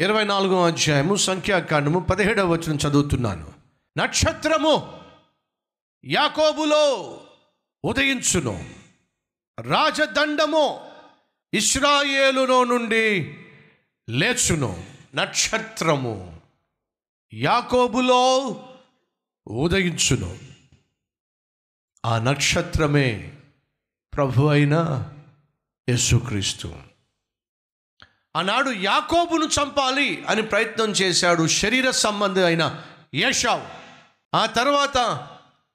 ఇరవై నాలుగో అధ్యాయము సంఖ్యాకాండము పదిహేడవ వచనం చదువుతున్నాను. నక్షత్రము యాకోబులో ఉదయించును. రాజదండము ఇస్రాయేలులో నుండి లేచును. నక్షత్రము యాకోబులో ఉదయించును. ఆ నక్షత్రమే ప్రభు అయిన యేసుక్రీస్తు. ఆనాడు యాకోబును చంపాలి అని ప్రయత్నం చేశాడు శరీర సంబంధి అయిన ఏషావు. ఆ తర్వాత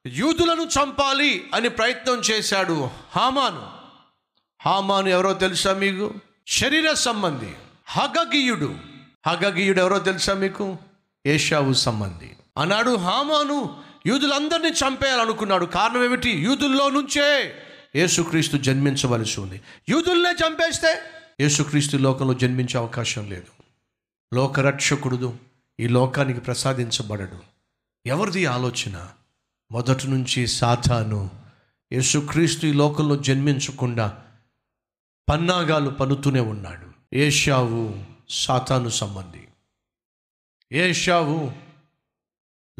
యూదులను చంపాలి అని ప్రయత్నం చేశాడు హామాను. హామాను ఎవరో తెలుసా మీకు? శరీర సంబంధి హగగీయుడు. హగగీయుడు ఎవరో తెలుసా మీకు? ఏషావు సంబంధి. ఆనాడు హామాను యూదులందరినీ చంపేయాలనుకున్నాడు. కారణం ఏమిటి? యూదుల్లో నుంచే యేసుక్రీస్తు జన్మించవలసి ఉంది. యూదుల్నే చంపేస్తే యేసుక్రీస్తు లోకంలో జన్మించే అవకాశం లేదు. లోకరక్షకుడు ఈ లోకానికి ప్రసాదించబడడు. ఎవరిది ఆలోచన? మొదటి నుంచి సాతాను. యేసుక్రీస్తు ఈ లోకంలో జన్మించకుండా పన్నాగాలు పన్నుతూనే ఉన్నాడు. ఏషావు సాతాను సంబంధి. ఏషావు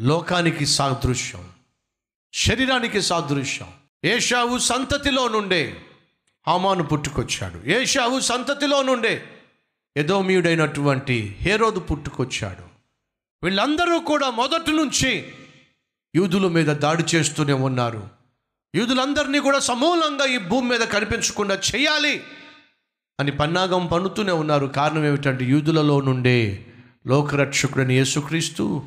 లోకానికి సాదృశ్యం. శరీరానికి సాదృశ్యం. ఏషావు సంతతిలో నుండే హామాను పుట్టుకొచ్చాడు. ఏషావు సంతతిలో నుండే ఎదోమీయుడైనటువంటి హేరోదు పుట్టుకొచ్చాడు. వీళ్ళందరూ కూడా మొదటి నుంచి యూదుల మీద దాడి చేస్తూనే ఉన్నారు. యూదులందరినీ కూడా సమూలంగా ఈ భూమి మీద కనిపించకుండా చేయాలి అని పన్నాగం పన్నుతూనే ఉన్నారు. కారణం ఏమిటంటే యూదులలో నుండే లోకరక్షకుడని యేసుక్రీస్తు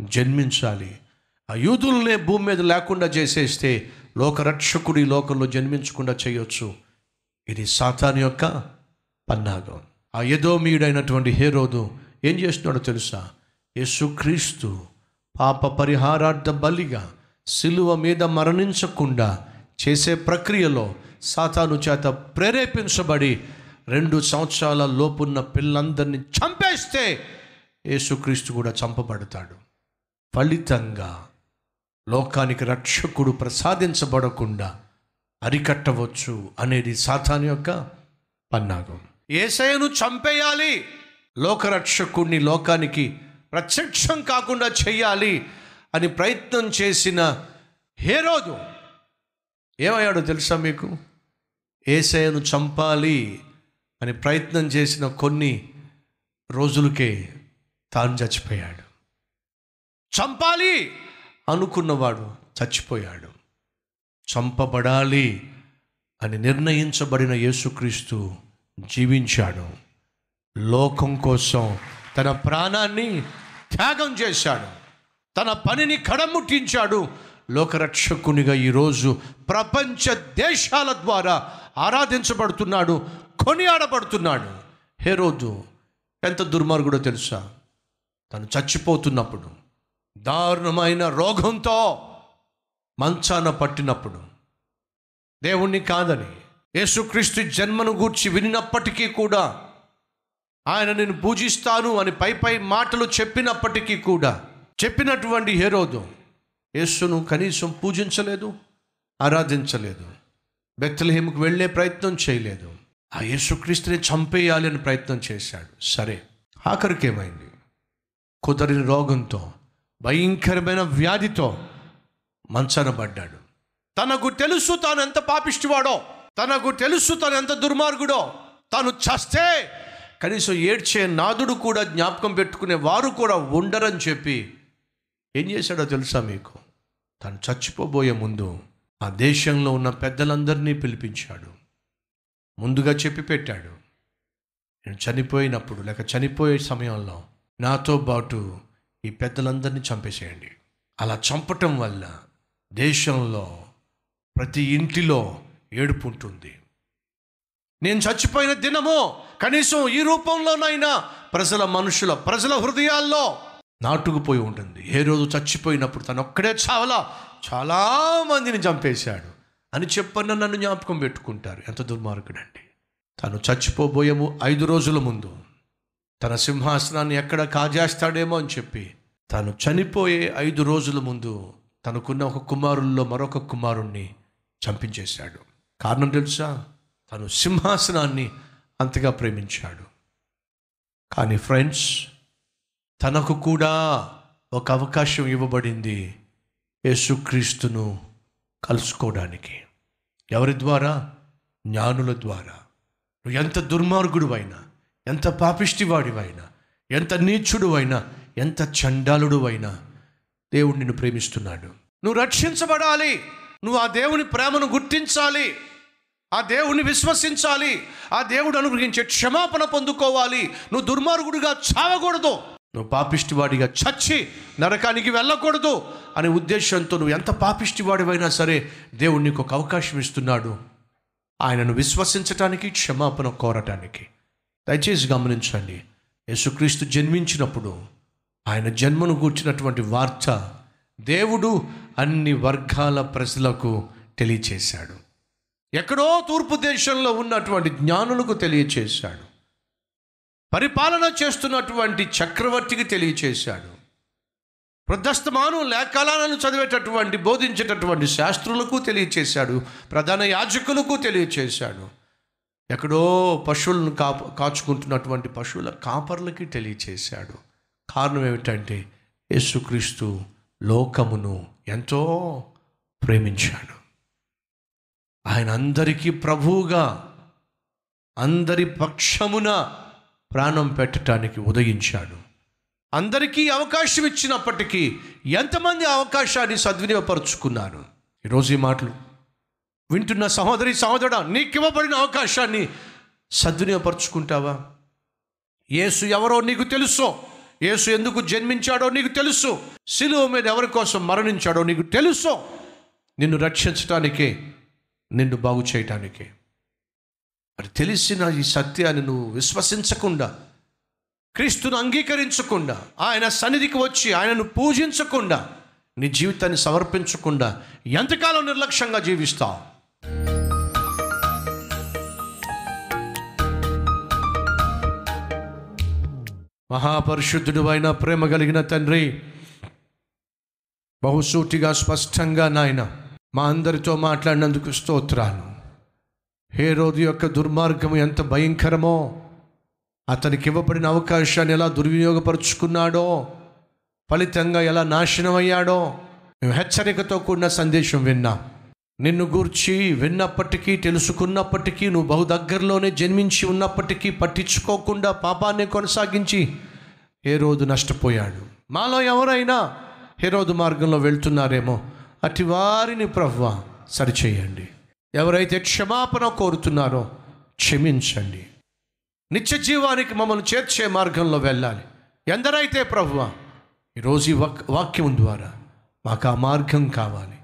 జన్మించాలి. ఆ యూదులనే భూమి మీద లేకుండా చేసేస్తే లోకరక్షకుడు ఈ లోకంలో జన్మించకుండా చేయొచ్చు. ఇది సాతాన్ యొక్క పన్నాగం. ఆ యదోమీయుడైనటువంటి హేరోదు ఏం చేస్తున్నాడో తెలుసా? యేసుక్రీస్తు పాప పరిహారార్థ బలిగా సిలువ మీద మరణించకుండా చేసే ప్రక్రియలో సాతాను చేత ప్రేరేపించబడి రెండు సంవత్సరాల లోపున్న పిల్లందరినీ చంపేస్తే యేసుక్రీస్తు కూడా చంపబడతాడు. ఫలితంగా లోకానికి రక్షకుడు ప్రసాదించబడకుండా అరికట్టవచ్చు అనేది సాతాను యొక్క పన్నాగం. ఏసయను చంపేయాలి. లోకరక్షకుణ్ణి లోకానికి ప్రత్యక్షం కాకుండా చెయ్యాలి అని ప్రయత్నం చేసిన హేరోదు. ఏమయ్యాడో తెలుసా మీకు? ఏసయను చంపాలి అని ప్రయత్నం చేసిన కొన్ని రోజులకే తాను చచ్చిపోయాడు. చంపాలి అనుకున్నవాడు చచ్చిపోయాడు. చంపబడాలి అని నిర్ణయించబడిన యేసుక్రీస్తు జీవించాడు. లోకం కోసం తన ప్రాణాన్ని త్యాగం చేశాడు. తన పనిని కడముట్టించాడు. లోకరక్షకునిగా ఈరోజు ప్రపంచ దేశాల ద్వారా ఆరాధించబడుతున్నాడు కొనియాడబడుతున్నాడు. హేరోదు ఎంత దుర్మార్గుడో తెలుసా? తను చచ్చిపోతున్నప్పుడు దారుణమైన రోగంతో మంచాన పట్టినప్పుడు. దేవుణ్ణి కాదని యేసుక్రీస్తు జన్మను గూర్చి వినినప్పటికీ కూడా ఆయన నేను పూజిస్తాను అని పై పై మాటలు చెప్పినప్పటికీ కూడా చెప్పినటువంటి హేరోదు యేసును కనీసం పూజించలేదు ఆరాధించలేదు బెత్తలహేముకు వెళ్ళే ప్రయత్నం చేయలేదు. ఆ యేసుక్రీస్తుని చంపేయాలి అని ప్రయత్నం చేశాడు. సరే ఆఖరికేమైంది? కుదరిన రోగంతో భయంకరమైన వ్యాధితో మంచాన పడ్డాడు. తనకు తెలుసు తాను ఎంత పాపిష్టివాడో తనకు తెలుసు తను ఎంత దుర్మార్గుడో తాను చస్తే కనీసం ఏడ్చే నాదుడు కూడా జ్ఞాపకం పెట్టుకునే వారు కూడా ఉండరని చెప్పి ఏం చేశాడో తెలుసా మీకు? తను చచ్చిపోబోయే ముందు ఆ దేశంలో ఉన్న పెద్దలందరినీ పిలిపించాడు. ముందుగా చెప్పి పెట్టాడు. నేను చనిపోయినప్పుడు లేక చనిపోయే సమయంలో నాతో పాటు ఈ పెద్దలందరినీ చంపేసేయండి. అలా చంపటం వల్ల దేశంలో ప్రతి ఇంటిలో ఏడుపు ఉంటుంది నేను చచ్చిపోయిన దినము కనీసం ఈ రూపంలోనైనా ప్రజల మనుషుల ప్రజల హృదయాల్లో నాటుకుపోయి ఉంటుంది. ఏ రోజు చచ్చిపోయినప్పుడు తను ఒక్కడే చావలా చాలా మందిని చంపేశాడు అని చెప్పన్న నన్ను జ్ఞాపకం పెట్టుకుంటారు. ఎంత దుర్మార్గుడండి. తను చచ్చిపోబోయేము ఐదు రోజుల ముందు. తన సింహాసనాన్ని ఎక్కడ కాజేస్తాడేమో అని చెప్పి తను చనిపోయే ఐదు రోజుల ముందు తనకున్న ఒక కుమారుల్లో మరొక కుమారుణ్ణి చంపించేశాడు. కారణం తెలుసా? తను సింహాసనాన్ని అంతగా ప్రేమించాడు. కానీ ఫ్రెండ్స్ తనకు కూడా ఒక అవకాశం ఇవ్వబడింది యేసుక్రీస్తును కలుసుకోవడానికి. ఎవరి ద్వారా? జ్ఞానుల ద్వారా. నువ్వు ఎంత దుర్మార్గుడు అయినా ఎంత పాపిష్టివాడివైనా ఎంత నీచుడు అయినా ఎంత చండాలుడు అయినా దేవుడు నిన్ను ప్రేమిస్తున్నాడు. నువ్వు రక్షించబడాలి. నువ్వు ఆ దేవుని ప్రేమను గుర్తించాలి. ఆ దేవుణ్ణి విశ్వసించాలి. ఆ దేవుడు అనుగ్రహించే క్షమాపణ పొందుకోవాలి. నువ్వు దుర్మార్గుడిగా చావకూడదు. నువ్వు పాపిష్టివాడిగా చచ్చి నరకానికి వెళ్ళకూడదు అనే ఉద్దేశంతో నువ్వు ఎంత పాపిష్టివాడివైనా సరే దేవుడు నీకు ఒక అవకాశం ఇస్తున్నాడు. ఆయనను విశ్వసించటానికి క్షమాపణ కోరటానికి. దయచేసి గమనించండి. యేసుక్రీస్తు జన్మించినప్పుడు ఆయన జన్మను గూర్చినటువంటి వార్త దేవుడు అన్ని వర్గాల ప్రజలకు తెలియచేశాడు. ఎక్కడో తూర్పు దేశంలో ఉన్నటువంటి జ్ఞానులకు తెలియచేశాడు. పరిపాలన చేస్తున్నటువంటి చక్రవర్తికి తెలియచేశాడు. వృద్ధస్తమానం లేఖలాలను చదివేటటువంటి బోధించేటటువంటి శాస్త్రులకు తెలియచేశాడు. ప్రధాన యాజకులకు తెలియచేశాడు. ఎక్కడో పశువులను కాపు కాచుకుంటున్నటువంటి పశువుల కాపర్లకి తెలియచేశాడు. కారణం ఏమిటంటే యేసుక్రీస్తు లోకమును ఎంతో ప్రేమించాడు. ఆయన అందరికీ ప్రభువుగా అందరి పక్షమున ప్రాణం పెట్టడానికి ఉదయించాడు. అందరికీ అవకాశం ఇచ్చినప్పటికీ ఎంతమంది అవకాశాన్ని సద్వినియోగపరుచుకున్నారు? ఈరోజు ఈ మాటలు వింటున్న సహోదరి సహోదరుడా నీకు ఇవ్వబడిన అవకాశాన్ని సద్వినియోగపరుచుకుంటావా? యేసు ఎవరో నీకు తెలుసో? యేసు ఎందుకు జన్మించాడో నీకు తెలుసు. శిలువ మీద ఎవరి కోసం మరణించాడో నీకు తెలుసు. నిన్ను రక్షించటానికే నిన్ను బాగు చేయటానికే. మరి తెలిసిన ఈ సత్యాన్ని నువ్వు విశ్వసించకుండా క్రీస్తును అంగీకరించకుండా ఆయన సన్నిధికి వచ్చి ఆయనను పూజించకుండా నీ జీవితాన్ని సమర్పించకుండా ఎంతకాలం నిర్లక్ష్యంగా జీవిస్తావు? మహాపరిశుద్ధుడు అయిన ప్రేమ కలిగిన తండ్రి బహుసూటిగా స్పష్టంగా నాయన మా అందరితో మాట్లాడినందుకు స్తోత్రాలు. హే రోజు యొక్క దుర్మార్గం ఎంత భయంకరమో అతనికి ఇవ్వబడిన అవకాశాన్ని ఎలా దుర్వినియోగపరుచుకున్నాడో ఫలితంగా ఎలా నాశనమయ్యాడో మేము హెచ్చరికతో కూడిన సందేశం విన్నాం. నిన్ను గూర్చి విన్నప్పటికీ తెలుసుకున్నప్పటికీ నువ్వు బహు దగ్గరలోనే జన్మించి ఉన్నప్పటికీ పట్టించుకోకుండా పాపాన్ని కొనసాగించి ఏ రోజు నష్టపోయాడు. మాలో ఎవరైనా ఏ రోజు మార్గంలో వెళ్తున్నారేమో అటు వారిని ప్రవ్వ సరిచేయండి. ఎవరైతే క్షమాపణ కోరుతున్నారో క్షమించండి. నిత్య జీవానికి మమ్మల్ని చేర్చే మార్గంలో వెళ్ళాలి. ఎందరైతే ప్రవ్వ ఈరోజు ఈ వాక్ వాక్యం ద్వారా మాకు ఆ మార్గం కావాలి.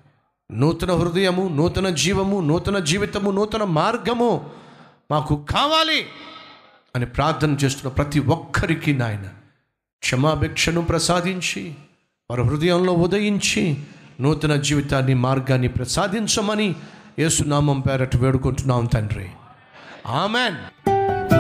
నూతన హృదయము నూతన జీవము నూతన జీవితము నూతన మార్గము మాకు కావాలి అని ప్రార్థన చేస్తున్న ప్రతి ఒక్కరికి నాయన. క్షమాభిక్షను ప్రసాదించి వారి హృదయంలో ఉదయించి నూతన జీవితాన్ని మార్గాన్ని ప్రసాదించమని యేసునామం పేరట వేడుకుంటున్నాం తండ్రి. ఆమెన్.